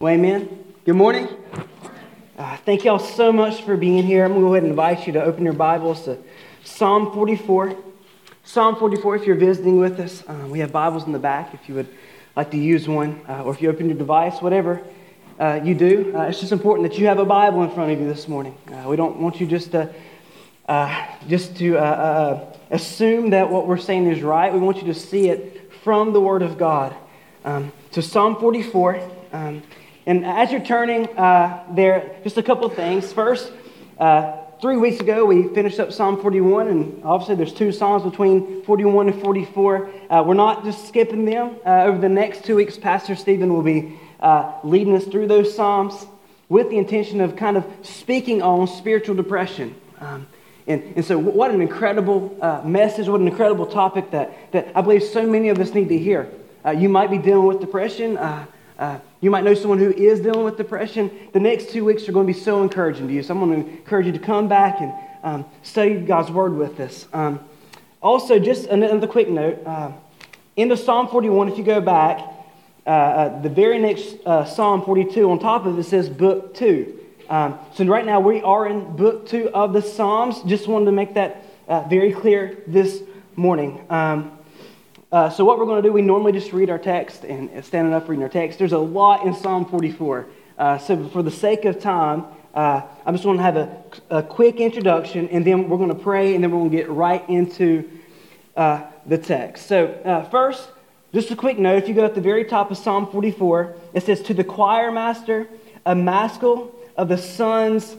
Well, amen. Good morning. Uh, thank y'all so much for being here. I'm going to go ahead and invite you to open your Bibles to Psalm 44. Psalm 44, if you're visiting with us, uh, we have Bibles in the back if you would like to use one, uh, or if you open your device, whatever uh, you do. Uh, it's just important that you have a Bible in front of you this morning. Uh, we don't want you just to, just to assume that what we're saying is right. We want you to see it from the Word of God. Um, to Psalm 44. Um, and as you're turning uh, there, just a couple things. First, uh, three weeks ago, we finished up Psalm 41, and obviously there's two Psalms between 41 and 44. Uh, we're not just skipping them. Uh, over the next two weeks, Pastor Stephen will be uh, leading us through those Psalms with the intention of kind of speaking on spiritual depression. Um, and, and so, what an incredible uh, message, what an incredible topic that, that I believe so many of us need to hear. you might be dealing with depression. Uh, you might know someone who is dealing with depression. The next two weeks are going to be so encouraging to you. So I'm going to encourage you to come back and um, study God's Word with us. Um, also, just another quick note uh, in the Psalm 41, if you go back, uh, uh, the very next uh, Psalm 42, on top of it says Book 2. Um, so right now we are in Book 2 of the Psalms. Just wanted to make that uh, very clear this morning. Um, uh, so, what we're going to do, we normally just read our text and standing up reading our text. There's a lot in Psalm 44. Uh, so, for the sake of time, uh, I just want to have a, a, quick introduction, and then we're going to pray, and then we're going to get right into uh, the text. So, uh, first, just a quick note if you go at the very top of Psalm 44, it says, To the choir master, a maskil of the sons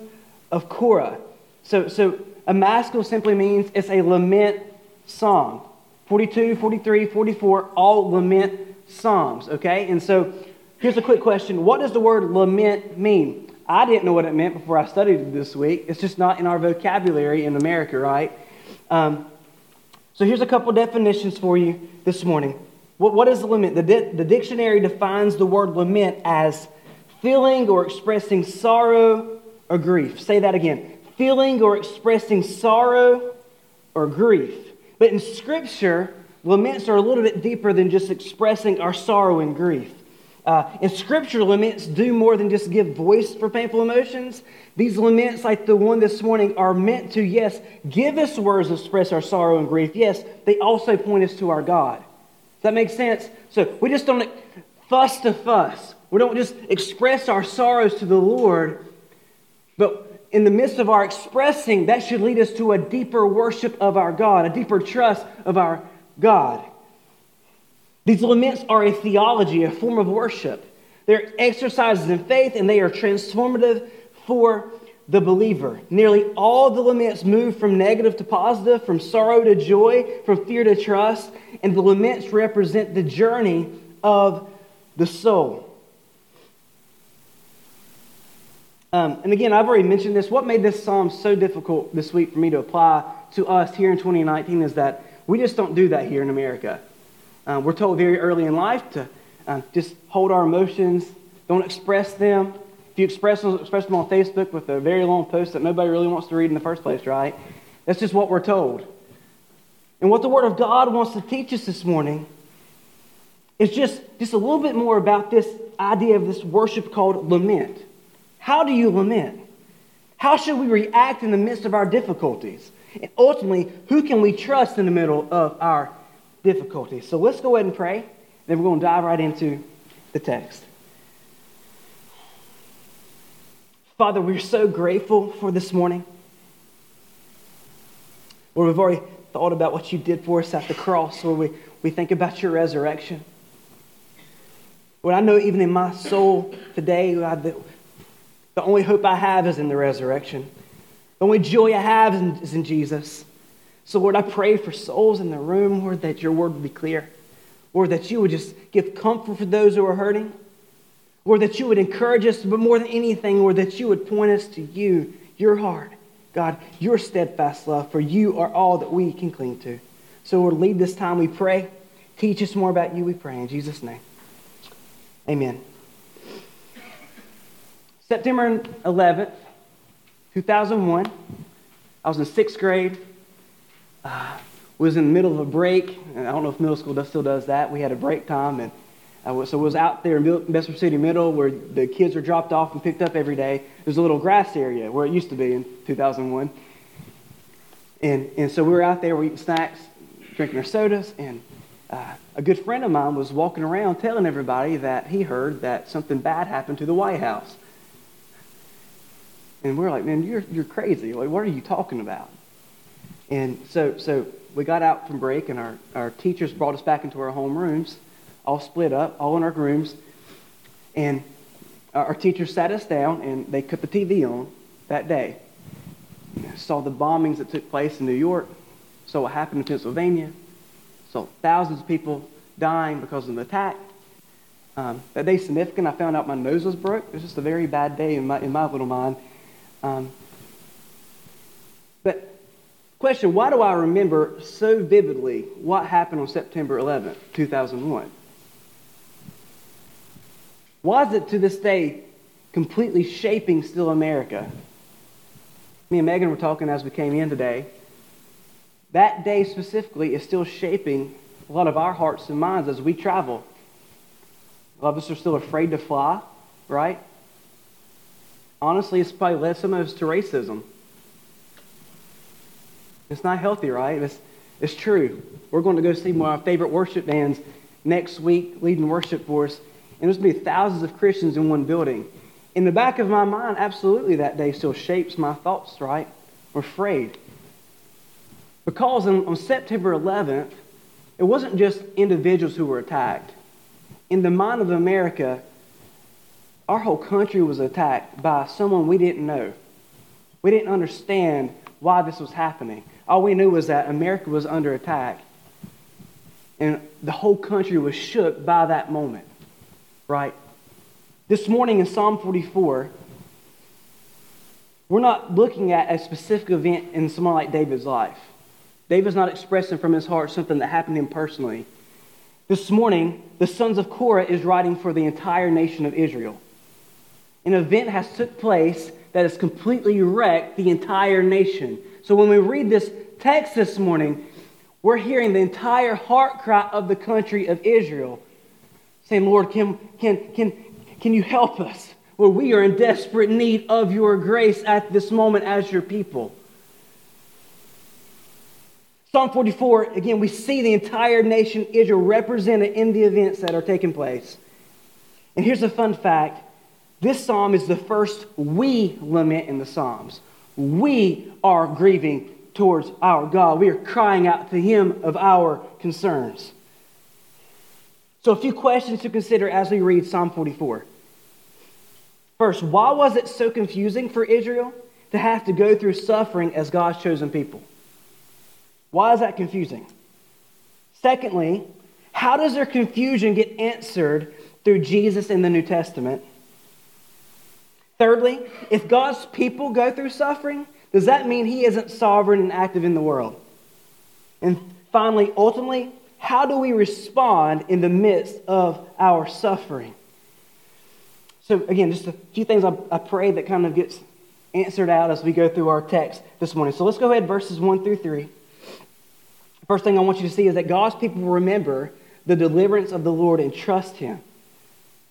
of Korah. So, so a maskil simply means it's a lament song. 42, 43, 44, all lament psalms, okay? And so here's a quick question What does the word lament mean? I didn't know what it meant before I studied it this week. It's just not in our vocabulary in America, right? Um, so here's a couple definitions for you this morning. What, what is lament? The, di- the dictionary defines the word lament as feeling or expressing sorrow or grief. Say that again. Feeling or expressing sorrow or grief. But in Scripture, laments are a little bit deeper than just expressing our sorrow and grief. Uh, in Scripture, laments do more than just give voice for painful emotions. These laments, like the one this morning, are meant to, yes, give us words to express our sorrow and grief. Yes, they also point us to our God. Does that make sense? So we just don't fuss to fuss. We don't just express our sorrows to the Lord, but in the midst of our expressing, that should lead us to a deeper worship of our God, a deeper trust of our God. These laments are a theology, a form of worship. They're exercises in faith and they are transformative for the believer. Nearly all the laments move from negative to positive, from sorrow to joy, from fear to trust, and the laments represent the journey of the soul. Um, and again, I've already mentioned this. What made this psalm so difficult this week for me to apply to us here in 2019 is that we just don't do that here in America. Uh, we're told very early in life to uh, just hold our emotions, don't express them. If you express them, express them on Facebook with a very long post that nobody really wants to read in the first place, right? That's just what we're told. And what the Word of God wants to teach us this morning is just, just a little bit more about this idea of this worship called lament. How do you lament? How should we react in the midst of our difficulties? And ultimately, who can we trust in the middle of our difficulties? So let's go ahead and pray, then we're going to dive right into the text. Father, we're so grateful for this morning. Lord, we've already thought about what you did for us at the cross, Lord, we, we think about your resurrection. Lord, I know even in my soul today, God, the only hope I have is in the resurrection. The only joy I have is in, Jesus. So, Lord, I pray for souls in the room, Lord, that your word would be clear. Lord, that you would just give comfort for those who are hurting. Lord, that you would encourage us, but more than anything, Lord, that you would point us to you, your heart. God, your steadfast love, for you are all that we can cling to. So, Lord, lead this time, we pray. Teach us more about you, we pray. In Jesus' name. Amen. September 11th, 2001, I was in sixth grade. Uh, was in the middle of a break. and I don't know if middle school still does that. We had a break time, and Uh, so it was out there in Bessemer City Middle where the kids are dropped off and picked up every day. There's a little grass area where it used to be in 2001. And, and so we were out there, we eating snacks, drinking our sodas, and uh, a good friend of mine was walking around telling everybody that he heard that something bad happened to the White House. And we are like, man, you're, you're crazy. Like, what are you talking about? And so, so we got out from break, and our, our teachers brought us back into our home rooms, all split up, all in our rooms. And our teachers sat us down, and they cut the TV on that day. Saw the bombings that took place in New York, saw what happened in Pennsylvania, saw thousands of people dying because of an attack. Um, that day significant. I found out my nose was broke. It was just a very bad day in my, in my little mind. Um, but Question Why do I remember so vividly what happened on September 11th, 2001? Why is it to this day completely shaping still America? Me and Megan were talking as we came in today. That day specifically is still shaping a lot of our hearts and minds as we travel. A lot of us are still afraid to fly, right? Honestly, it's probably led some of us to racism. It's not healthy, right? It's, it's true. We're going to go see one of our favorite worship bands next week, leading worship for us. And there's going to be thousands of Christians in one building. In the back of my mind, absolutely that day still shapes my thoughts, right? I'm afraid. Because on, on September 11th, it wasn't just individuals who were attacked. In the mind of America, our whole country was attacked by someone we didn't know. We didn't understand why this was happening. All we knew was that America was under attack. And the whole country was shook by that moment, right? This morning in Psalm 44, we're not looking at a specific event in someone like David's life. David's not expressing from his heart something that happened to him personally. This morning, the sons of Korah is writing for the entire nation of Israel. An event has took place that has completely wrecked the entire nation. So when we read this text this morning, we're hearing the entire heart cry of the country of Israel saying, Lord, can, can, can, can you help us? Where we are in desperate need of your grace at this moment as your people. Psalm 44, again, we see the entire nation Israel represented in the events that are taking place. And here's a fun fact this psalm is the first we lament in the Psalms. We are grieving towards our God. We are crying out to Him of our concerns. So, a few questions to consider as we read Psalm 44. First, why was it so confusing for Israel to have to go through suffering as God's chosen people? Why is that confusing? Secondly, how does their confusion get answered through Jesus in the New Testament? Thirdly, if God's people go through suffering, does that mean he isn't sovereign and active in the world? And finally, ultimately, how do we respond in the midst of our suffering? So, again, just a few things I, I pray that kind of gets answered out as we go through our text this morning. So let's go ahead, verses 1 through 3. First thing I want you to see is that God's people remember the deliverance of the Lord and trust him.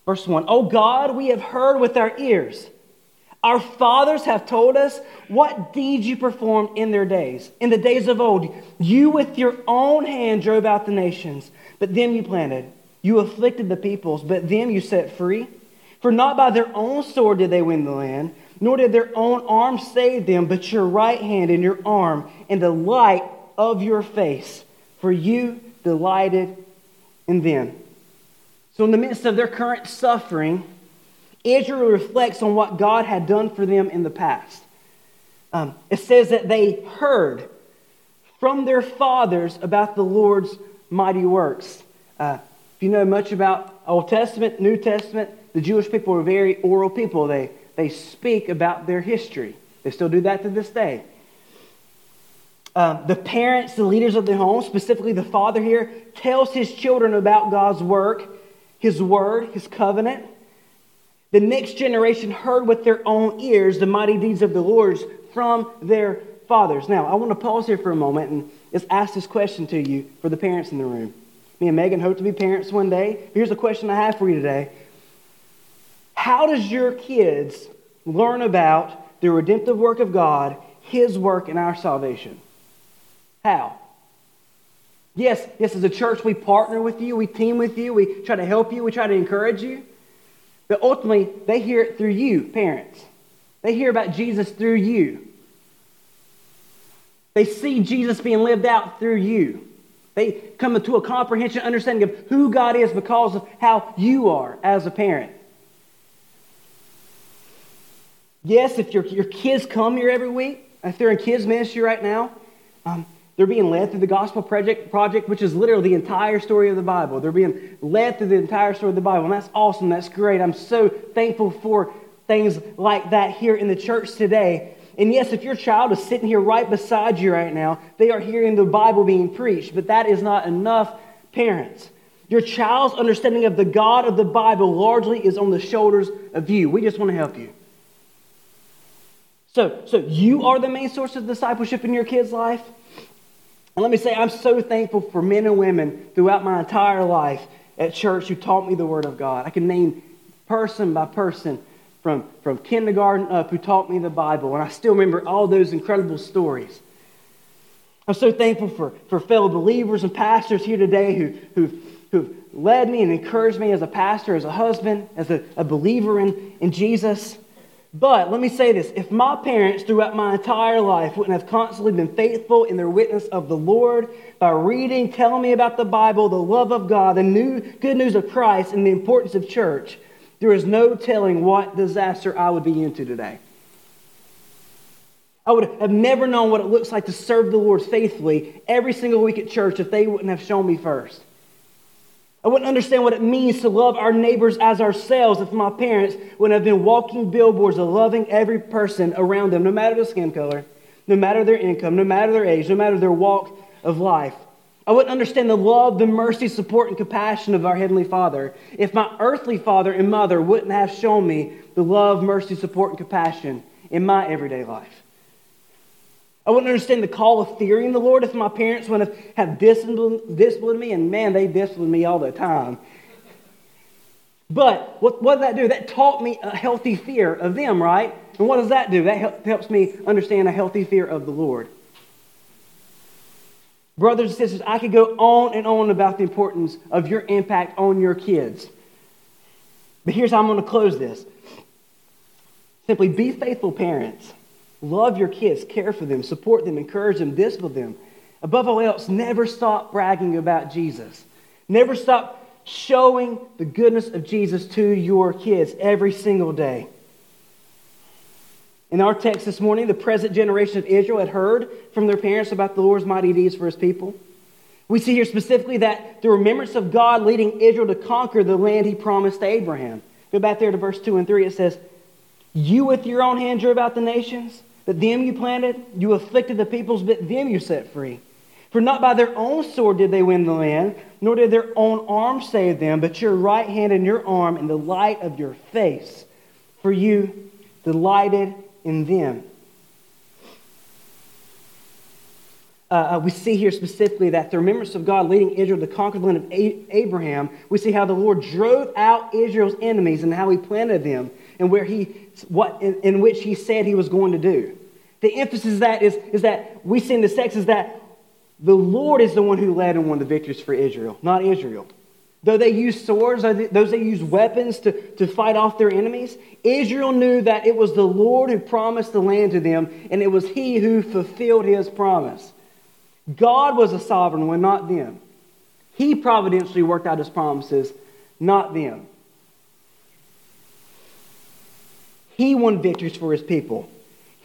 Verse 1 Oh God, we have heard with our ears our fathers have told us what deeds you performed in their days. In the days of old, you with your own hand drove out the nations, but them you planted. You afflicted the peoples, but them you set free. For not by their own sword did they win the land, nor did their own arm save them, but your right hand and your arm and the light of your face. For you delighted in them. So, in the midst of their current suffering, Israel reflects on what God had done for them in the past. Um, it says that they heard from their fathers about the Lord's mighty works. Uh, if you know much about Old Testament, New Testament, the Jewish people were very oral people. They, they speak about their history. They still do that to this day. Um, the parents, the leaders of the home, specifically the father here, tells his children about God's work, his word, his covenant. The next generation heard with their own ears the mighty deeds of the Lord from their fathers. Now, I want to pause here for a moment and just ask this question to you for the parents in the room. Me and Megan hope to be parents one day. Here's a question I have for you today How does your kids learn about the redemptive work of God, His work in our salvation? How? Yes, yes, as a church, we partner with you, we team with you, we try to help you, we try to encourage you. But ultimately, they hear it through you, parents. They hear about Jesus through you. They see Jesus being lived out through you. They come to a comprehension, understanding of who God is because of how you are as a parent. Yes, if your, your kids come here every week, if they're in kids' ministry right now, um, they're being led through the Gospel Project, project, which is literally the entire story of the Bible. They're being led through the entire story of the Bible, and that's awesome. That's great. I'm so thankful for things like that here in the church today. And yes, if your child is sitting here right beside you right now, they are hearing the Bible being preached, but that is not enough, parents. Your child's understanding of the God of the Bible largely is on the shoulders of you. We just want to help you. So, so you are the main source of discipleship in your kid's life. And let me say, I'm so thankful for men and women throughout my entire life at church who taught me the Word of God. I can name person by person from, from kindergarten up who taught me the Bible, and I still remember all those incredible stories. I'm so thankful for, for fellow believers and pastors here today who, who, who've led me and encouraged me as a pastor, as a husband, as a, a believer in, in Jesus. But let me say this if my parents throughout my entire life wouldn't have constantly been faithful in their witness of the Lord by reading, telling me about the Bible, the love of God, the new, good news of Christ, and the importance of church, there is no telling what disaster I would be into today. I would have never known what it looks like to serve the Lord faithfully every single week at church if they wouldn't have shown me first. I wouldn't understand what it means to love our neighbors as ourselves if my parents wouldn't have been walking billboards of loving every person around them, no matter their skin color, no matter their income, no matter their age, no matter their walk of life. I wouldn't understand the love, the mercy, support, and compassion of our Heavenly Father if my earthly father and mother wouldn't have shown me the love, mercy, support, and compassion in my everyday life. I wouldn't understand the call of fearing the Lord if my parents would have, have disciplined, disciplined me, and man, they disciplined me all the time. But what, what did that do? That taught me a healthy fear of them, right? And what does that do? That helps me understand a healthy fear of the Lord. Brothers and sisters, I could go on and on about the importance of your impact on your kids. But here's how I'm going to close this simply be faithful parents. Love your kids, care for them, support them, encourage them, discipline them. Above all else, never stop bragging about Jesus. Never stop showing the goodness of Jesus to your kids every single day. In our text this morning, the present generation of Israel had heard from their parents about the Lord's mighty deeds for his people. We see here specifically that the remembrance of God leading Israel to conquer the land he promised to Abraham. Go back there to verse 2 and 3. It says, You with your own hand drove out the nations but them you planted, you afflicted the peoples, but them you set free. For not by their own sword did they win the land, nor did their own arm save them, but your right hand and your arm and the light of your face. For you delighted in them. Uh, uh we see here specifically that the remembrance of God leading Israel to conquer the land of Abraham, we see how the Lord drove out Israel's enemies and how he planted them and where he, what, in, in which he said he was going to do. The emphasis that is, is that we see in the text is that the Lord is the one who led and won the victories for Israel, not Israel. Though they used swords, those they used weapons to, to fight off their enemies, Israel knew that it was the Lord who promised the land to them, and it was He who fulfilled His promise. God was a sovereign one, not them. He providentially worked out His promises, not them. He won victories for His people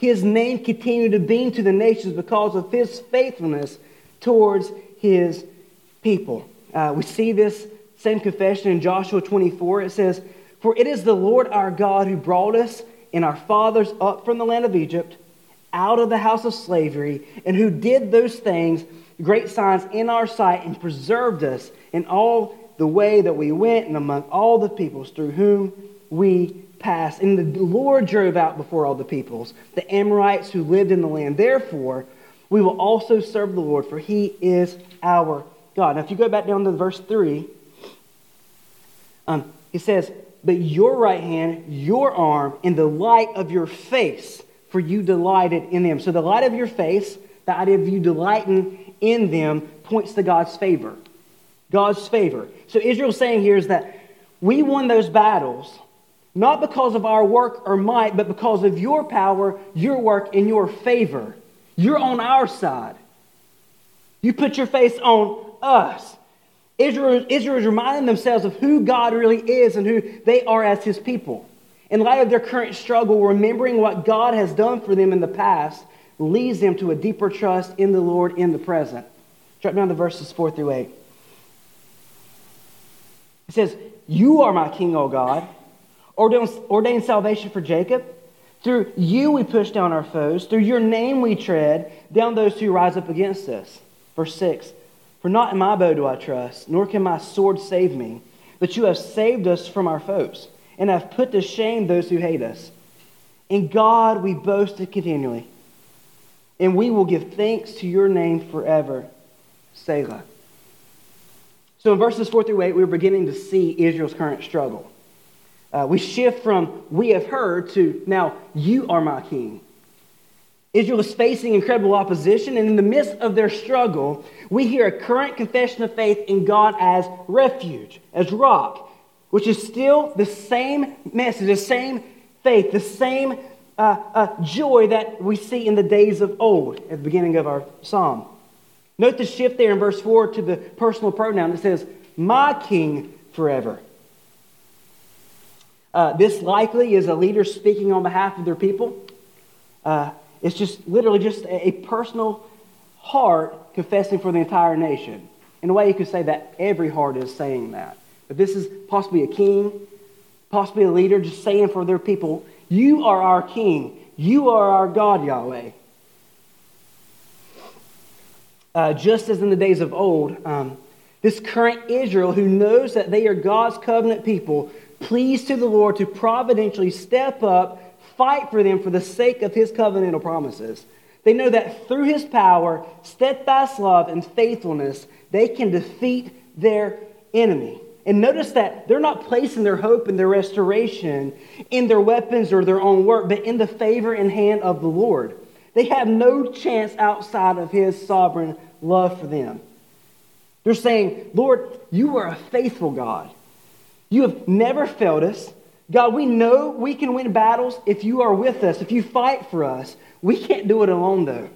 his name continued to beam to the nations because of his faithfulness towards his people. Uh, we see this same confession in Joshua 24. It says, For it is the Lord our God who brought us and our fathers up from the land of Egypt, out of the house of slavery, and who did those things, great signs in our sight, and preserved us in all the way that we went and among all the peoples through whom we passed, and the Lord drove out before all the peoples the Amorites who lived in the land. Therefore, we will also serve the Lord, for he is our God. Now, if you go back down to verse 3, um, he says, But your right hand, your arm, and the light of your face, for you delighted in them. So the light of your face, the idea of you delighting in them, points to God's favor. God's favor. So Israel's saying here is that we won those battles not because of our work or might, but because of your power, your work, and your favor. You're on our side. You put your face on us. Israel, Israel is reminding themselves of who God really is and who they are as his people. In light of their current struggle, remembering what God has done for them in the past leads them to a deeper trust in the Lord in the present. Drop down to verses 4 through 8. It says, You are my king, O God. Ordain, ordain salvation for Jacob. Through you we push down our foes. Through your name we tread down those who rise up against us. Verse 6 For not in my bow do I trust, nor can my sword save me, but you have saved us from our foes, and have put to shame those who hate us. In God we boasted continually, and we will give thanks to your name forever. Selah. So in verses 4 through 8, we're beginning to see Israel's current struggle. Uh, we shift from we have heard to now you are my king. Israel is facing incredible opposition, and in the midst of their struggle, we hear a current confession of faith in God as refuge, as rock, which is still the same message, the same faith, the same uh, uh, joy that we see in the days of old at the beginning of our psalm. Note the shift there in verse 4 to the personal pronoun. It says, My king forever. Uh, this likely is a leader speaking on behalf of their people. Uh, it's just literally just a, personal heart confessing for the entire nation. In a way, you could say that every heart is saying that. But this is possibly a king, possibly a leader just saying for their people, You are our king. You are our God, Yahweh. Uh, just as in the days of old, um, this current Israel who knows that they are God's covenant people pleased to the Lord to providentially step up, fight for them for the sake of his covenantal promises. They know that through his power, steadfast love, and faithfulness, they can defeat their enemy. And notice that they're not placing their hope in their restoration in their weapons or their own work, but in the favor and hand of the Lord. They have no chance outside of his sovereign love for them. They're saying, Lord, you are a faithful God. You have never failed us. God, we know we can win battles if you are with us, if you fight for us. We can't do it alone, though.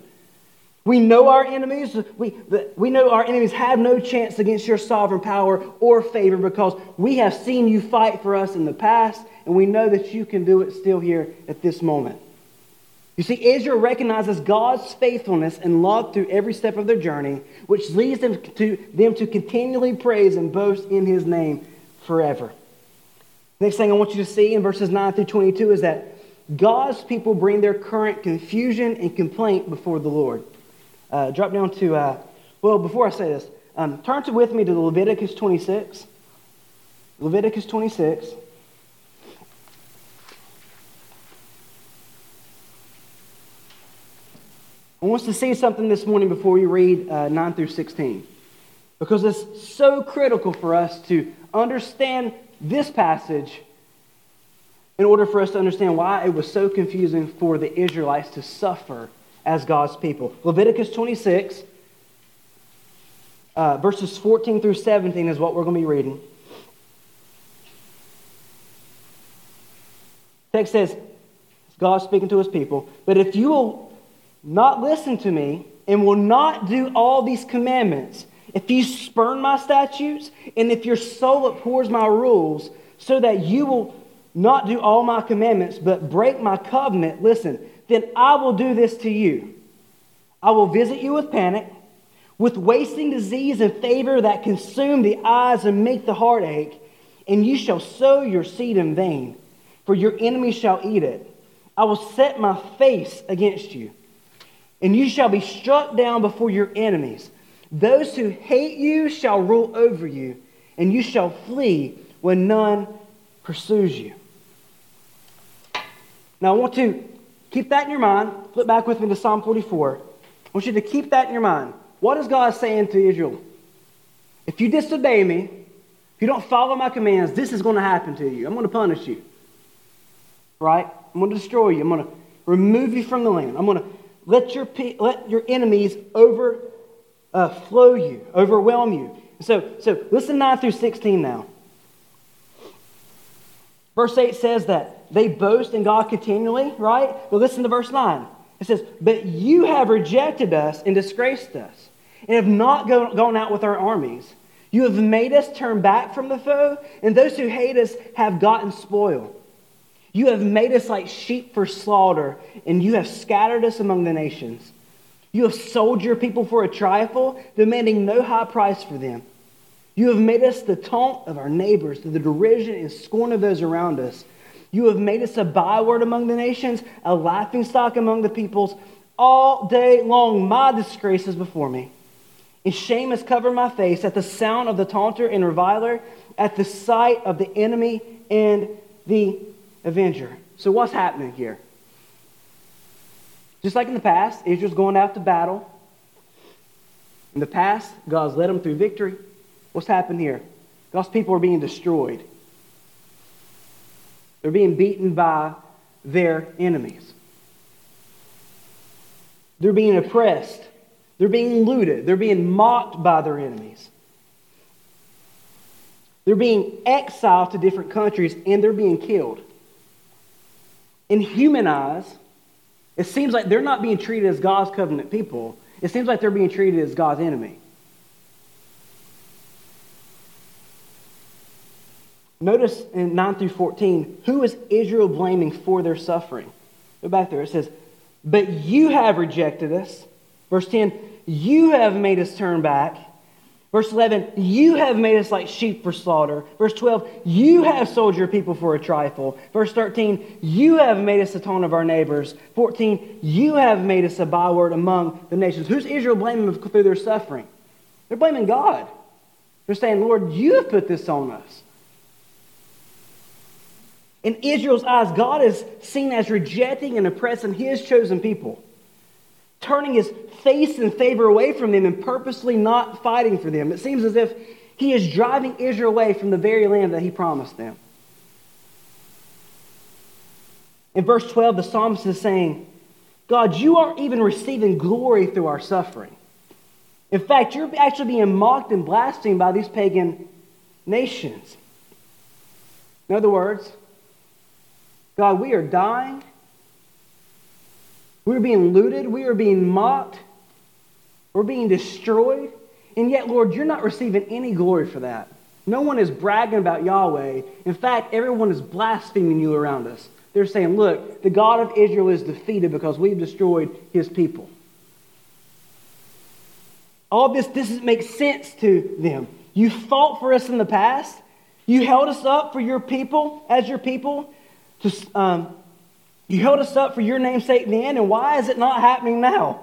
We know our enemies. We, we know our enemies have no chance against your sovereign power or favor because we have seen you fight for us in the past, and we know that you can do it still here at this moment. You see, Israel recognizes God's faithfulness and love through every step of their journey, which leads them to, them to continually praise and boast in his name forever. Next thing I want you to see in verses 9 through 22 is that God's people bring their current confusion and complaint before the Lord. Uh, drop down to, uh, well, before I say this, um, turn to with me to Leviticus 26. Leviticus 26. I want us to see something this morning before we read uh, 9 through 16. Because it's so critical for us to understand this passage in order for us to understand why it was so confusing for the Israelites to suffer as God's people. Leviticus 26, uh, verses 14 through 17 is what we're going to be reading. text says, God speaking to his people, but if you will not listen to me and will not do all these commandments, if you spurn my statutes, and if your soul abhors my rules, so that you will not do all my commandments, but break my covenant, listen, then I will do this to you. I will visit you with panic, with wasting disease and favor that consume the eyes and make the heart ache, and you shall sow your seed in vain, for your enemy shall eat it. I will set my face against you, and you shall be struck down before your enemies. Those who hate you shall rule over you, and you shall flee when none pursues you. Now, I want to keep that in your mind. Flip back with me to Psalm 44. I want you to keep that in your mind. What is God saying to Israel? if you disobey me, if you don't follow my commands, this is going to happen to you. I'm going to punish you. Right? I'm going to destroy you. I'm going to remove you from the land. I'm going to let your, let your enemies overflow uh, flow you, overwhelm you. So, so listen 9 through 16 now. Verse 8 says that they boast in God continually, right? But listen to verse 9. It says, But you have rejected us and disgraced us, and have not go, gone out with our armies. You have made us turn back from the foe, and those who hate us have gotten spoil. You have made us like sheep for slaughter, and you have scattered us among the nations. You have sold your people for a trifle, demanding no high price for them. You have made us the taunt of our neighbors, the derision and scorn of those around us. You have made us a byword among the nations, a laughingstock among the peoples. All day long, my disgrace is before me. And shame has covered my face at the sound of the taunter and reviler, at the sight of the enemy and the avenger. So, what's happening here? Just like in the past, Israel's going out to battle. In the past, God's led them through victory. What's happened here? God's people are being destroyed. They're being beaten by their enemies. They're being oppressed. They're being looted. They're being mocked by their enemies. They're being exiled to different countries and they're being killed. In human eyes, it seems like they're not being treated as God's covenant people. It seems like they're being treated as God's enemy. Notice in 9 through 14, who is Israel blaming for their suffering? Go back there. It says, But you have rejected us. Verse 10, You have made us turn back. Verse 11, you have made us like sheep for slaughter. Verse 12, you have sold your people for a trifle. Verse 13, you have made us a taunt of our neighbors. 14, you have made us a byword among the nations. Who's Israel blaming through their suffering? They're blaming God. They're saying, Lord, you have put this on us. In Israel's eyes, God is seen as rejecting and oppressing his chosen people turning his face and favor away from them and purposely not fighting for them. It seems as if he is driving Israel away from the very land that he promised them. In verse 12, the psalmist is saying, God, you aren't even receiving glory through our suffering. In fact, you're actually being mocked and blasphemed by these pagan nations. In other words, God, we are dying we are being looted. We are being mocked. We're being destroyed. And yet, Lord, you're not receiving any glory for that. No one is bragging about Yahweh. In fact, everyone is blaspheming you around us. They're saying, look, the God of Israel is defeated because we've destroyed his people. All this doesn't make sense to them. You fought for us in the past. You held us up for your people, as your people, to, um, you held us up for your name's sake then, and why is it not happening now?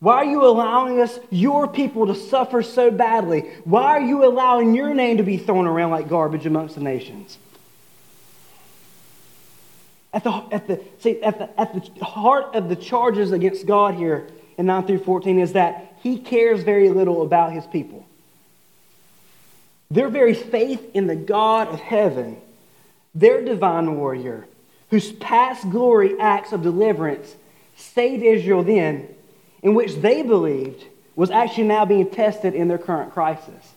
Why are you allowing us, your people, to suffer so badly? Why are you allowing your name to be thrown around like garbage amongst the nations? At the, at the, see, at the, at the heart of the charges against God here in 9 through 14 is that he cares very little about his people. Their very faith in the God of heaven, their divine warrior, whose past glory acts of deliverance saved Israel then, in which they believed was actually now being tested in their current crisis.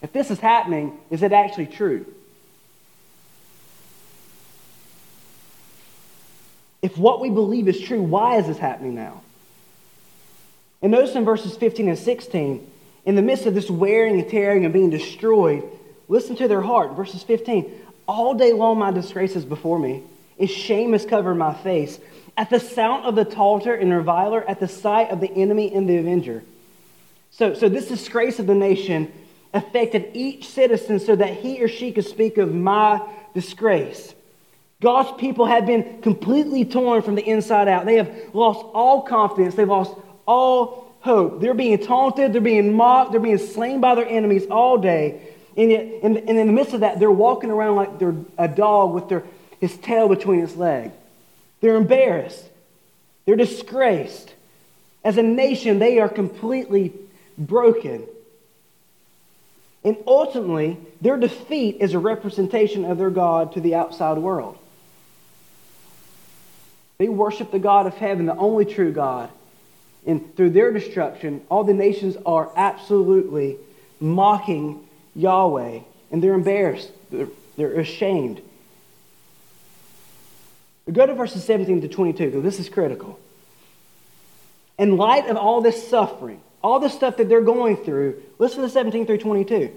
If this is happening, is it actually true? If what we believe is true, why is this happening now? And notice in verses 15 and 16, in the midst of this wearing and tearing and being destroyed, listen to their heart. Verses 15, all day long my disgrace is before me is shame has covered my face. At the sound of the taunter and reviler, at the sight of the enemy and the avenger. So, so this disgrace of the nation affected each citizen so that he or she could speak of my disgrace. God's people have been completely torn from the inside out. They have lost all confidence. They've lost all hope. They're being taunted. They're being mocked. They're being slain by their enemies all day. And, yet, and, and in the midst of that, they're walking around like they're a dog with their his tail between his legs. They're embarrassed. They're disgraced. As a nation, they are completely broken. And ultimately, their defeat is a representation of their God to the outside world. They worship the God of heaven, the only true God. And through their destruction, all the nations are absolutely mocking Yahweh. And they're embarrassed. They're, they're ashamed. Go to verses 17 to 22, because this is critical. In light of all this suffering, all the stuff that they're going through, listen to 17 through 22.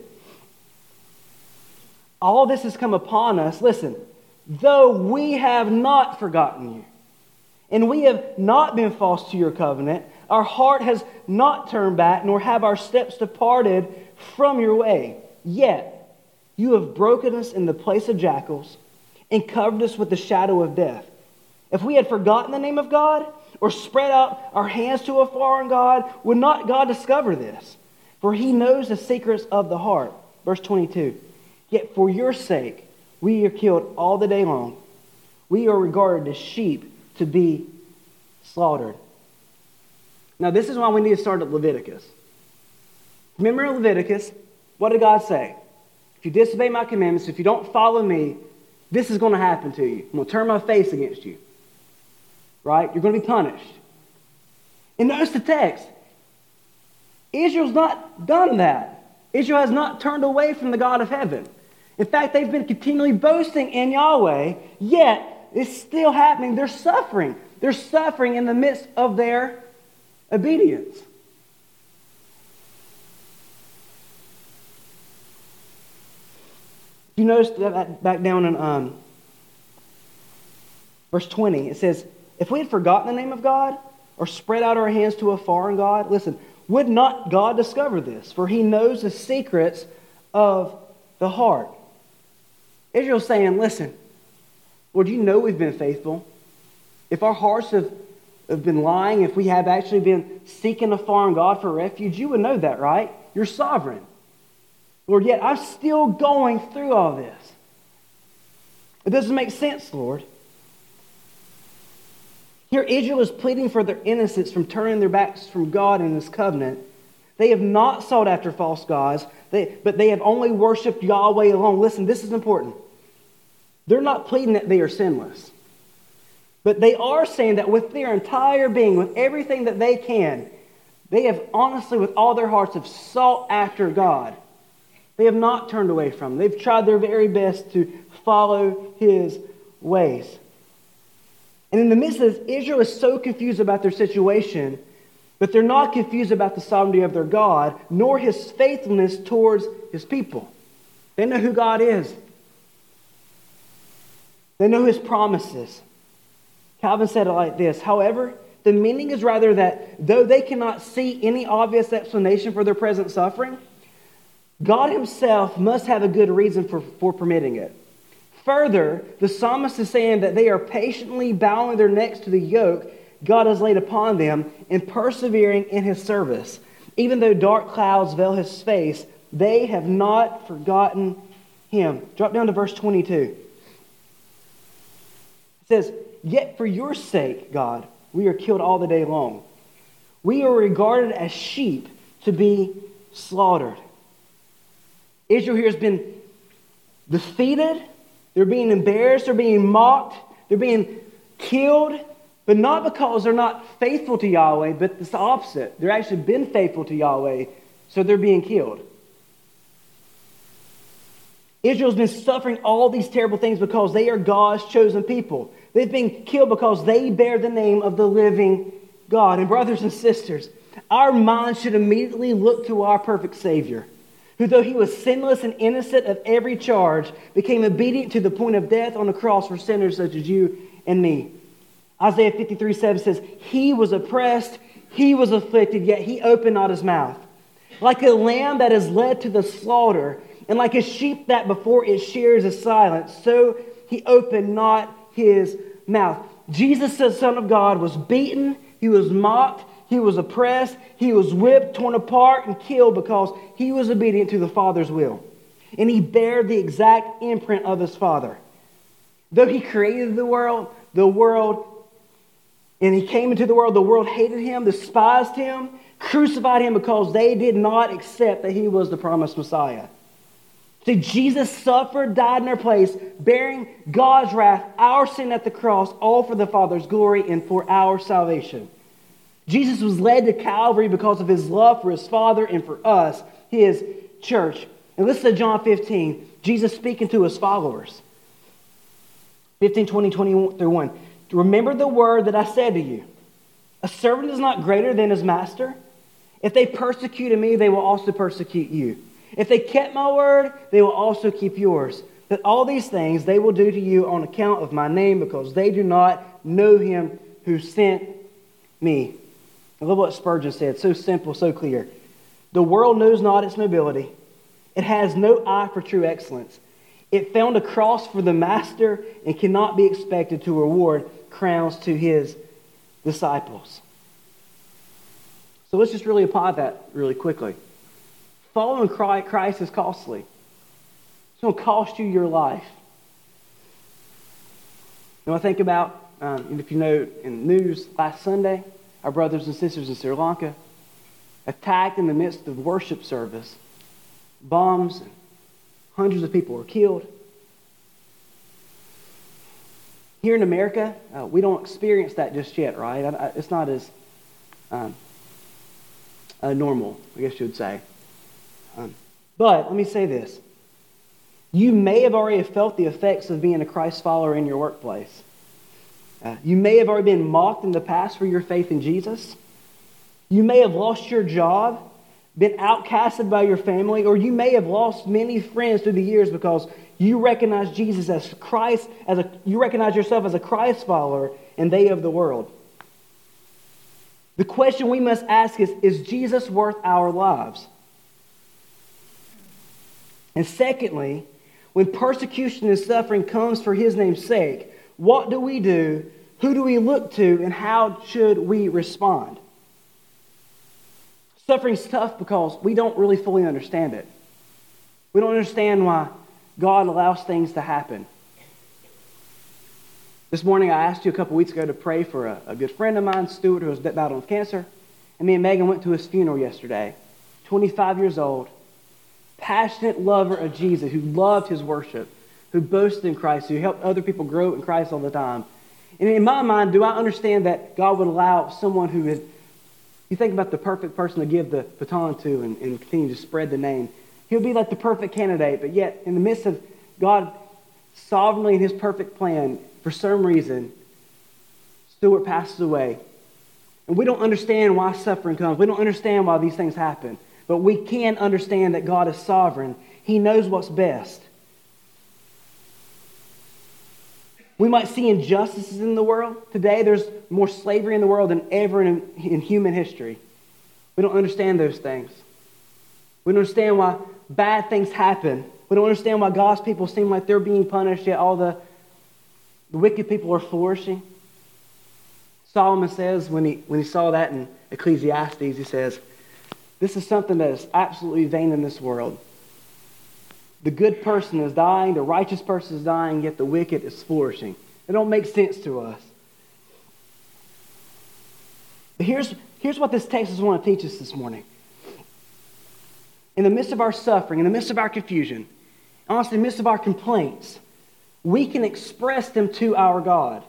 All this has come upon us. Listen, though we have not forgotten you, and we have not been false to your covenant, our heart has not turned back, nor have our steps departed from your way. Yet you have broken us in the place of jackals and covered us with the shadow of death. If we had forgotten the name of God, or spread out our hands to a foreign God, would not God discover this? For he knows the secrets of the heart. Verse 22 Yet for your sake we are killed all the day long. We are regarded as sheep to be slaughtered. Now, this is why we need to start at Leviticus. Remember Leviticus? What did God say? If you disobey my commandments, if you don't follow me, this is going to happen to you. I'm going to turn my face against you right? You're going to be punished. And notice the text. Israel's not done that. Israel has not turned away from the God of heaven. In fact, they've been continually boasting in Yahweh, yet it's still happening. They're suffering. They're suffering in the midst of their obedience. You notice that back down in um, verse 20, it says, if we had forgotten the name of God or spread out our hands to a foreign God, listen, would not God discover this? For he knows the secrets of the heart. Israel's saying, listen, Lord, you know we've been faithful. If our hearts have, have been lying, if we have actually been seeking a foreign God for refuge, you would know that, right? You're sovereign. Lord, yet I'm still going through all this. It doesn't make sense, Lord. Here, Israel is pleading for their innocence from turning their backs from God and His covenant. They have not sought after false gods, they, but they have only worshiped Yahweh alone. Listen, this is important. They're not pleading that they are sinless, but they are saying that with their entire being, with everything that they can, they have honestly, with all their hearts, have sought after God. They have not turned away from Him. They've tried their very best to follow His ways. And in the midst of this, Israel is so confused about their situation, but they're not confused about the sovereignty of their God, nor his faithfulness towards his people. They know who God is, they know his promises. Calvin said it like this However, the meaning is rather that though they cannot see any obvious explanation for their present suffering, God himself must have a good reason for, for permitting it. Further, the psalmist is saying that they are patiently bowing their necks to the yoke God has laid upon them and persevering in his service. Even though dark clouds veil his face, they have not forgotten him. Drop down to verse 22. It says, Yet for your sake, God, we are killed all the day long. We are regarded as sheep to be slaughtered. Israel here has been defeated they're being embarrassed, they're being mocked, they're being killed, but not because they're not faithful to Yahweh, but it's the opposite. They're actually been faithful to Yahweh, so they're being killed. Israel's been suffering all these terrible things because they are God's chosen people. They've been killed because they bear the name of the living God. And, brothers and sisters, our minds should immediately look to our perfect Savior who, though he was sinless and innocent of every charge, became obedient to the point of death on the cross for sinners such as you and me. Isaiah 53 7 says, He was oppressed, he was afflicted, yet he opened not his mouth. Like a lamb that is led to the slaughter, and like a sheep that before it shears is silent, so he opened not his mouth. Jesus, the Son of God, was beaten, he was mocked, he was oppressed, he was whipped, torn apart, and killed because he was obedient to the Father's will. And he bared the exact imprint of his Father. Though he created the world, the world, and he came into the world, the world hated him, despised him. crucified him because they did not accept that he was the promised Messiah. See, Jesus suffered, died in our place, bearing God's wrath, our sin at the cross, all for the Father's glory and for our salvation. Jesus was led to Calvary because of his love for his Father and for us, his church. And listen to John 15, Jesus speaking to his followers. 15, 20, 20 through 1. Remember the word that I said to you. A servant is not greater than his master. If they persecuted me, they will also persecute you. If they kept my word, they will also keep yours. But all these things they will do to you on account of my name because they do not know him who sent me. I love what Spurgeon said. So simple, so clear. The world knows not its nobility. It has no eye for true excellence. It found a cross for the master and cannot be expected to reward crowns to his disciples. So let's just really apply that really quickly. Following Christ is costly. It's going to cost you your life. You know, I think about, um, if you know in the news last Sunday, our brothers and sisters in Sri Lanka attacked in the midst of worship service. Bombs, and hundreds of people were killed. Here in America, uh, we don't experience that just yet, right? I, I, it's not as um, uh, normal, I guess you would say. Um, but let me say this. You may have already felt the effects of being a Christ follower in your workplace. Uh, you may have already been mocked in the past for your faith in Jesus. You may have lost your job, been outcasted by your family, or you may have lost many friends through the years because you recognize Jesus as Christ, as a, you recognize yourself as a Christ follower, and they of the world. The question we must ask is Is Jesus worth our lives? And secondly, when persecution and suffering comes for his name's sake, what do we do? Who do we look to? And how should we respond? Suffering's tough because we don't really fully understand it. We don't understand why God allows things to happen. This morning, I asked you a couple weeks ago to pray for a, a good friend of mine, Stuart, who was battling with cancer. And me and Megan went to his funeral yesterday. 25 years old, passionate lover of Jesus, who loved his worship, who boasted in Christ, who helped other people grow in Christ all the time. And in my mind, do I understand that God would allow someone who is, you think about the perfect person to give the baton to and, and continue to spread the name. He would be like the perfect candidate, but yet in the midst of God sovereignly in his perfect plan, for some reason, Stuart passes away. And we don't understand why suffering comes. We don't understand why these things happen. But we can understand that God is sovereign. He knows what's best. We might see injustices in the world. Today, there's more slavery in the world than ever in, in human history. We don't understand those things. We don't understand why bad things happen. We don't understand why God's people seem like they're being punished, yet all the the wicked people are flourishing. Solomon says when he, when he saw that in Ecclesiastes, he says, This is something that is absolutely vain in this world. The good person is dying, the righteous person is dying, yet the wicked is flourishing. It don't make sense to us. But here's, here's what this text is want to teach us this morning. In the midst of our suffering, in the midst of our confusion, honestly, in the midst of our complaints, we can express them to our God.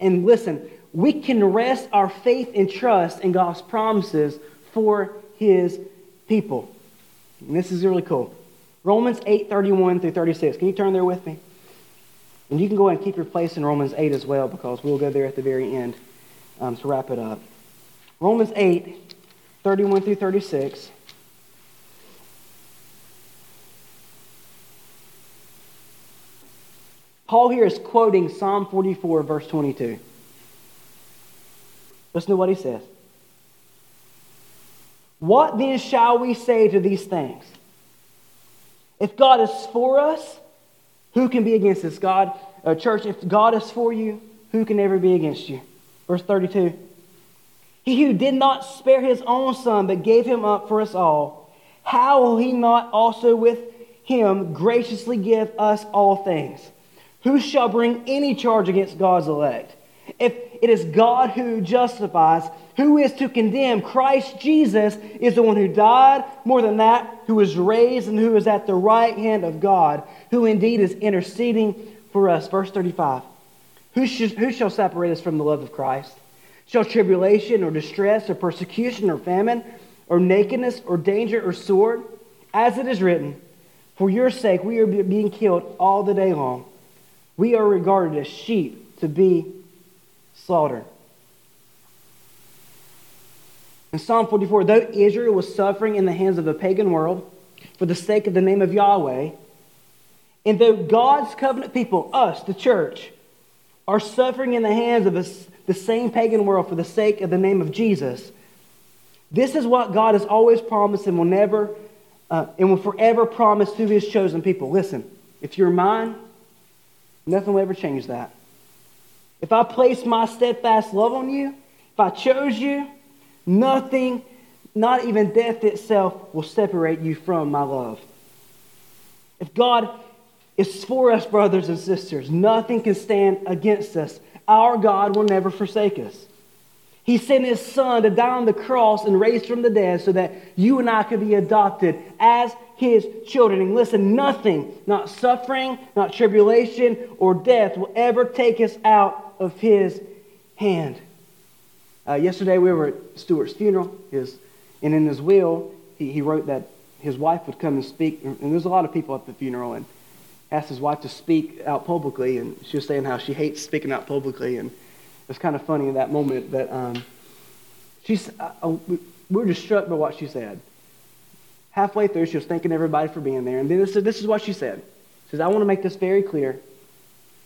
And listen, we can rest our faith and trust in God's promises for his people. And this is really cool. Romans 8 31 through 36. Can you turn there with me? And you can go ahead and keep your place in Romans 8 as well because we'll go there at the very end um, to wrap it up. Romans 8 31 through 36. Paul here is quoting Psalm 44, verse 22. Listen to what he says. What then shall we say to these things? If God is for us, who can be against us? God, uh, church, if God is for you, who can ever be against you? Verse 32. He who did not spare his own son, but gave him up for us all, how will he not also with him graciously give us all things? Who shall bring any charge against God's elect? If it is God who justifies, Who is to condemn? Christ Jesus is the one who died, more than that, who was raised, and who is at the right hand of God, who indeed is interceding for us. Verse 35. Who, who shall separate us from the love of Christ? Shall tribulation or distress or persecution or famine or nakedness or danger or sword? As it is written, For your sake we are being killed all the day long. We are regarded as sheep to be slaughtered. In Psalm 44, though Israel was suffering in the hands of a pagan world for the sake of the name of Yahweh, and though God's covenant people, us, the church, are suffering in the hands of the same pagan world for the sake of the name of Jesus, this is what God has always promised and will never uh, and will forever promise to his chosen people. Listen, if you're mine, nothing will ever change that. If I place my steadfast love on you, if I chose you, Nothing, not even death itself, will separate you from my love. If God is for us, brothers and sisters, nothing can stand against us. Our God will never forsake us. He sent his son to die on the cross and raised from the dead so that you and I could be adopted as his children. And listen, nothing, not suffering, not tribulation, or death will ever take us out of his hand. Uh, yesterday we were at Stuart's funeral, his, and in his will, he, he wrote that his wife would come and speak. And there's a lot of people at the funeral, and asked his wife to speak out publicly. And she was saying how she hates speaking out publicly. And it was kind of funny in that moment that um, she's, uh, uh we were just struck by what she said. Halfway through, she was thanking everybody for being there. And then this, this is what she said. She says, I want to make this very clear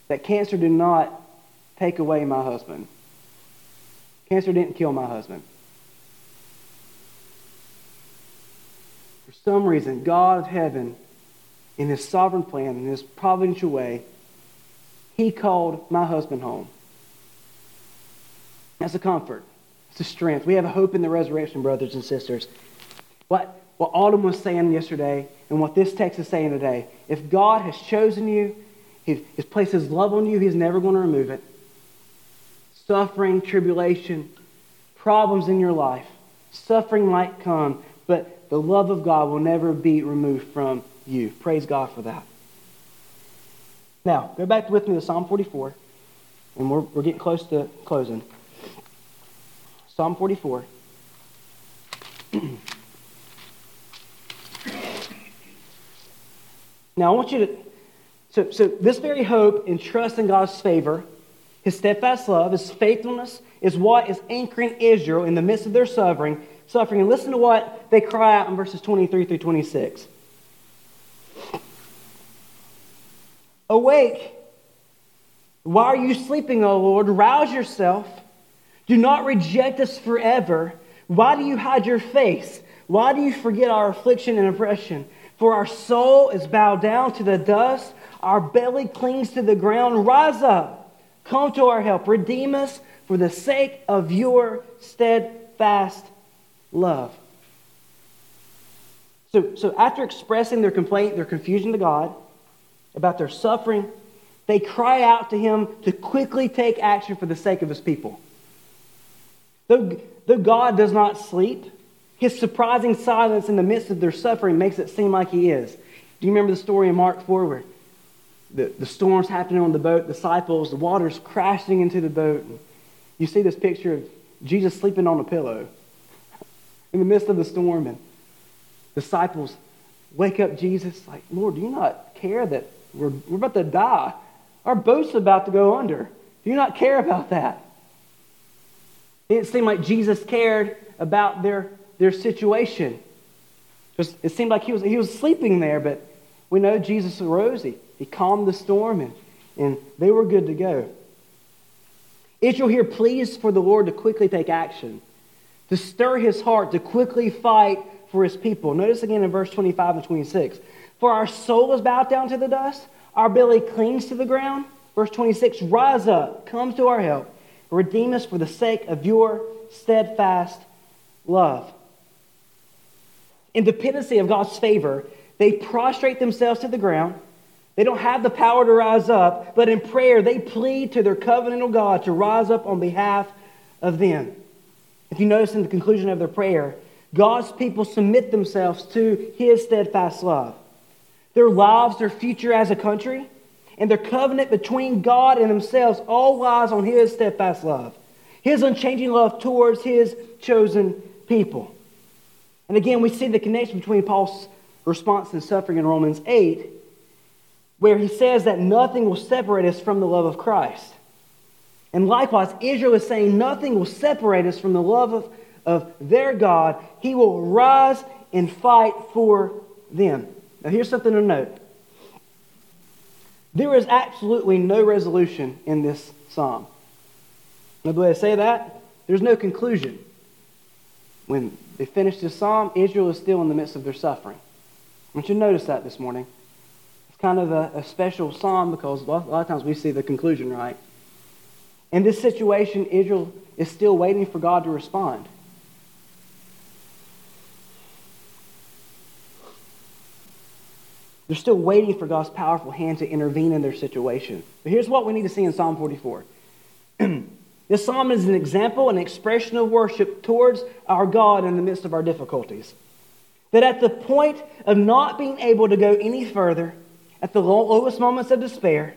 that cancer did not take away my husband. Cancer didn't kill my husband. For some reason, God of heaven, in his sovereign plan, in his providential way, he called my husband home. That's a comfort. It's a strength. We have a hope in the resurrection, brothers and sisters. What, what Autumn was saying yesterday and what this text is saying today, if God has chosen you, He's placed His love on you, He's never going to remove it suffering, tribulation, problems in your life. Suffering might come, but the love of God will never be removed from you. Praise God for that. Now, go back with me to Psalm 44, and we're, we're getting close to closing. Psalm 44. now, I want you to. So, so, this very hope and trust in God's favor his steadfast love, his faithfulness is what is anchoring Israel in the midst of their suffering. Suffering. And listen to what they cry out in verses 23 through 26. Awake. Why are you sleeping, O Lord? Rouse yourself. Do not reject us forever. Why do you hide your face? Why do you forget our affliction and oppression? For our soul is bowed down to the dust, our belly clings to the ground. Rise up Come to our help. Redeem us for the sake of your steadfast love. So, so after expressing their complaint, their confusion to God about their suffering, they cry out to him to quickly take action for the sake of his people. Though, though God does not sleep, his surprising silence in the midst of their suffering makes it seem like he is. Do you remember the story in Mark 4 where the, the storms happening on the boat, disciples, the water's crashing into the boat. You see this picture of Jesus sleeping on a pillow in the midst of the storm, and disciples wake up Jesus, like, Lord, do you not care that we're, we're about to die? Our boat's about to go under. Do you not care about that? It didn't seem like Jesus cared about their, their situation. Just, it seemed like he was, he was sleeping there, but we know Jesus arose. He he calmed the storm, and, and they were good to go. Israel here pleads for the Lord to quickly take action, to stir his heart, to quickly fight for his people. Notice again in verse 25 and 26. For our soul is bowed down to the dust, our belly clings to the ground. Verse 26 Rise up, come to our help, redeem us for the sake of your steadfast love. In dependency of God's favor, they prostrate themselves to the ground they don't have the power to rise up, but in prayer, they plead to their covenantal God to rise up on behalf of them. if you notice in the conclusion of their prayer, God's people submit themselves to his steadfast love. Their lives, their future as a country, and their covenant between God and themselves all lies on his steadfast love, his unchanging love towards his chosen people. And again, we see the connection between Paul's response and suffering in Romans 8, where he says that nothing will separate us from the love of Christ. And likewise, Israel is saying nothing will separate us from the love of, of their God. He will rise and fight for them. Now, here's something to note there is absolutely no resolution in this psalm. Another way to say that, there's no conclusion. When they finish this psalm, Israel is still in the midst of their suffering. I want you to notice that this morning. Kind of a, a special psalm because a lot, a lot of times we see the conclusion right. In this situation, Israel is still waiting for God to respond. They're still waiting for God's powerful hand to intervene in their situation. But here's what we need to see in Psalm 44. this psalm is an example, an expression of worship towards our God in the midst of our difficulties. That at the point of not being able to go any further, at the lowest moments of despair,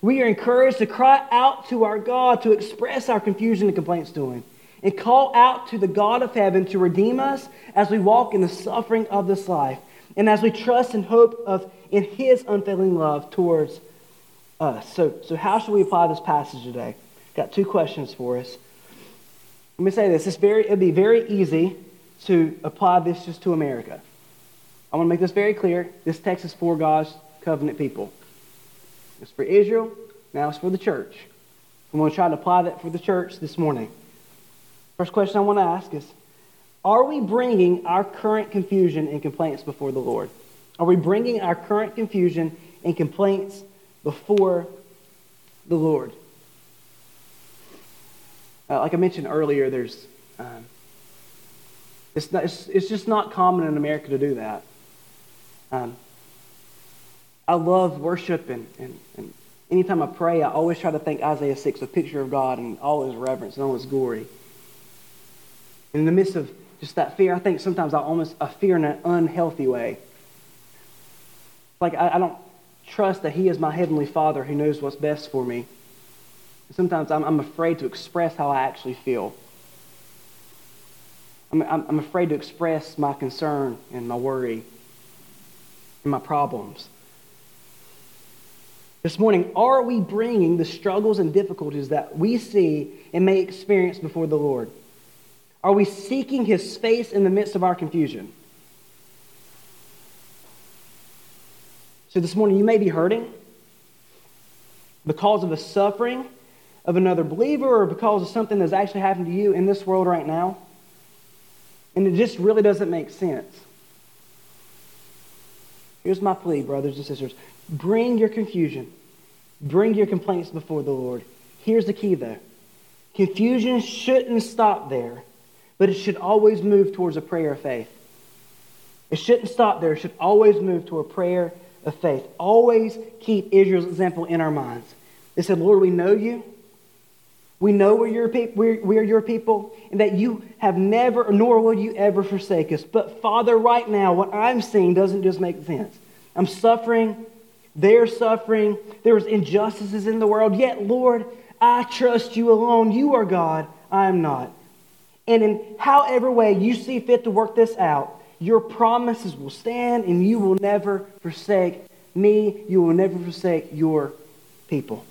we are encouraged to cry out to our God to express our confusion and complaints to Him and call out to the God of heaven to redeem us as we walk in the suffering of this life and as we trust and hope of in His unfailing love towards us. So, so how should we apply this passage today? Got two questions for us. Let me say this: it's very, it'd be very easy to apply this just to America. I want to make this very clear. This text is for God's covenant people. It's for Israel, now it's for the church. I'm going to try to apply that for the church this morning. First question I want to ask is Are we bringing our current confusion and complaints before the Lord? Are we bringing our current confusion and complaints before the Lord? Uh, like I mentioned earlier, there's um, it's, not, it's, it's, just not common in America to do that. Um, I love worship, and, and, and anytime I pray, I always try to think Isaiah 6, a picture of God and all his reverence and all his glory. And in the midst of just that fear, I think sometimes I almost I fear in an unhealthy way. Like I, I don't trust that he is my heavenly father who knows what's best for me. Sometimes I'm, I'm afraid to express how I actually feel. I'm, I'm, I'm afraid to express my concern and my worry and my problems. This morning, are we bringing the struggles and difficulties that we see and may experience before the Lord? Are we seeking his face in the midst of our confusion? So this morning, you may be hurting because of the suffering of another believer or because of something that's actually happened to you in this world right now. And it just really doesn't make sense. Here's my plea, brothers and sisters Bring your confusion, bring your complaints before the Lord. Here's the key, though confusion shouldn't stop there, but it should always move towards a prayer of faith. It shouldn't stop there, it should always move to a prayer of faith. Always keep Israel's example in our minds. They said, Lord, we know you. We know we're your, pe- we're, we're your people and that you have never, nor will you ever forsake us. But Father, right now, what I'm seeing doesn't just make sense. I'm suffering they're suffering. There's injustices in the world. Yet, Lord, I trust you alone. You are God. I am not. And in however way you see fit to work this out, your promises will stand and you will never forsake me. You will never forsake your people.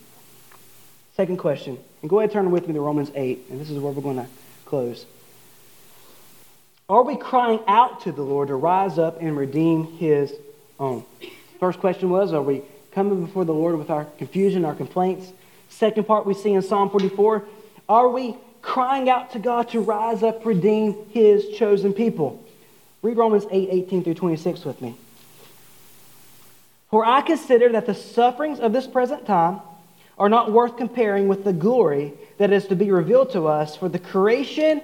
Second question. And go ahead and turn with me to Romans 8. And this is where we're going to close. Are we crying out to the Lord to rise up and redeem his own? First question was Are we coming before the Lord with our confusion, our complaints? Second part we see in Psalm 44 Are we crying out to God to rise up, redeem his chosen people? Read Romans 8 18 through 26 with me. For I consider that the sufferings of this present time are not worth comparing with the glory that is to be revealed to us, for the creation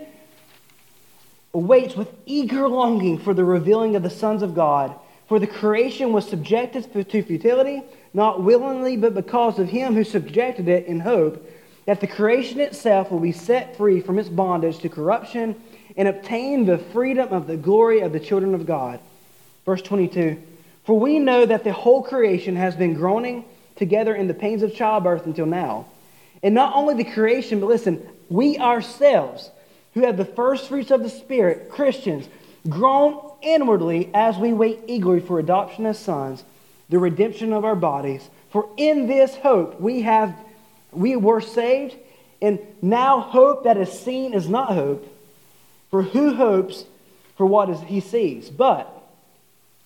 awaits with eager longing for the revealing of the sons of God. For the creation was subjected to futility, not willingly, but because of him who subjected it in hope, that the creation itself will be set free from its bondage to corruption and obtain the freedom of the glory of the children of God. Verse 22 For we know that the whole creation has been groaning together in the pains of childbirth until now. And not only the creation, but listen, we ourselves, who have the first fruits of the Spirit, Christians, groan inwardly as we wait eagerly for adoption as sons, the redemption of our bodies. For in this hope we have we were saved, and now hope that is seen is not hope. For who hopes for what is, he sees? But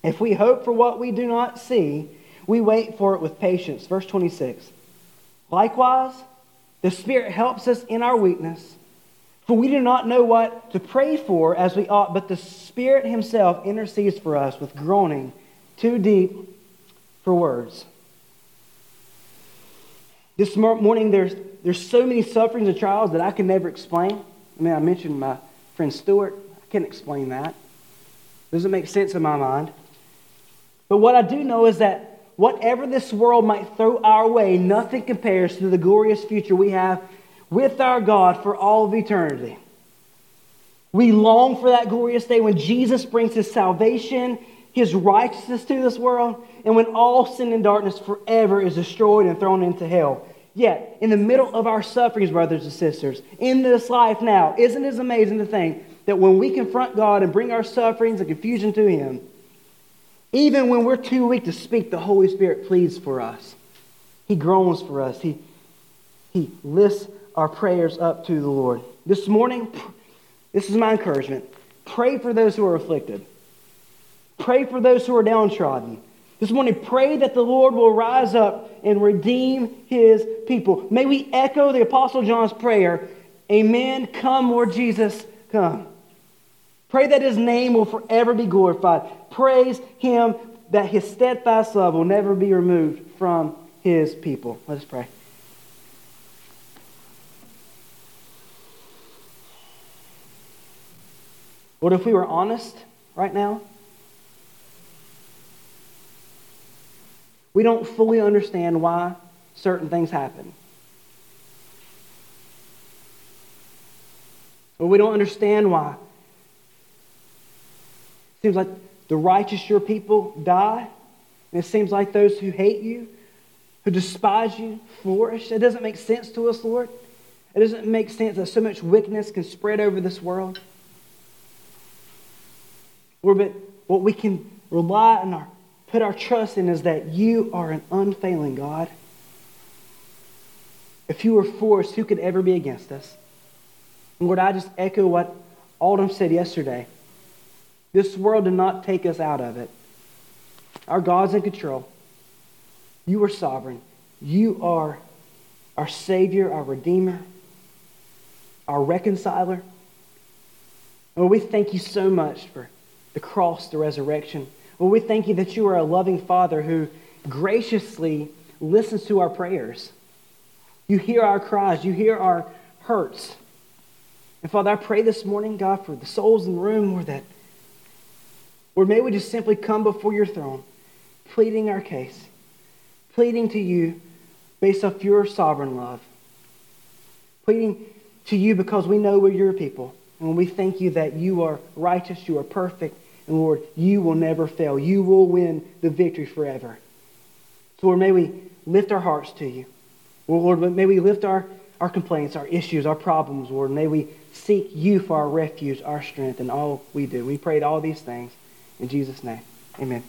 if we hope for what we do not see, we wait for it with patience. Verse 26. Likewise, the Spirit helps us in our weakness. For we do not know what to pray for as we ought, but the Spirit Himself intercedes for us with groaning too deep for words. This morning, there's, there's so many sufferings and trials that I can never explain. I mean, I mentioned my friend Stuart. I can't explain that. Doesn't make sense in my mind. But what I do know is that whatever this world might throw our way, nothing compares to the glorious future we have with our God for all of eternity. We long for that glorious day when Jesus brings his salvation, his righteousness to this world, and when all sin and darkness forever is destroyed and thrown into hell. Yet, in the middle of our sufferings, brothers and sisters, in this life now, isn't it amazing to think that when we confront God and bring our sufferings and confusion to Him, even when we're too weak to speak, the Holy Spirit pleads for us. He groans for us. He, he lifts our prayers up to the Lord. This morning, this is my encouragement. Pray for those who are afflicted. Pray for those who are downtrodden. This morning, pray that the Lord will rise up and redeem his people. May we echo the Apostle John's prayer Amen. Come, Lord Jesus, come. Pray that his name will forever be glorified. Praise him that his steadfast love will never be removed from his people. Let us pray. Lord, if we were honest right now, We don't fully understand why certain things happen. Or we don't understand why. It seems like the righteous, your people, die. And it seems like those who hate you, who despise you, flourish. It doesn't make sense to us, Lord. It doesn't make sense that so much wickedness can spread over this world. Lord, but what we can rely on our put our trust in is that you are an unfailing God. If you were for us, who could ever be against us? And Lord, I just echo what Alden said yesterday. This world did not take us out of it. Our God's in control. You are sovereign. You are our Savior, our Redeemer, our reconciler. Lord, we thank you so much for the cross, the resurrection. Well, we thank you that you are a loving Father who graciously listens to our prayers. You hear our cries, you hear our hurts. And Father, I pray this morning, God, for the souls in the room, Lord, that, or may we just simply come before your throne, pleading our case, pleading to you based off your sovereign love, pleading to you because we know we're your people. And we thank you that you are righteous, you are perfect, and Lord, you will never fail. You will win the victory forever. So, Lord, may we lift our hearts to you. Lord, may we lift our, our complaints, our issues, our problems, Lord. May we seek you for our refuge, our strength, and all we do. We prayed all these things in Jesus' name. Amen.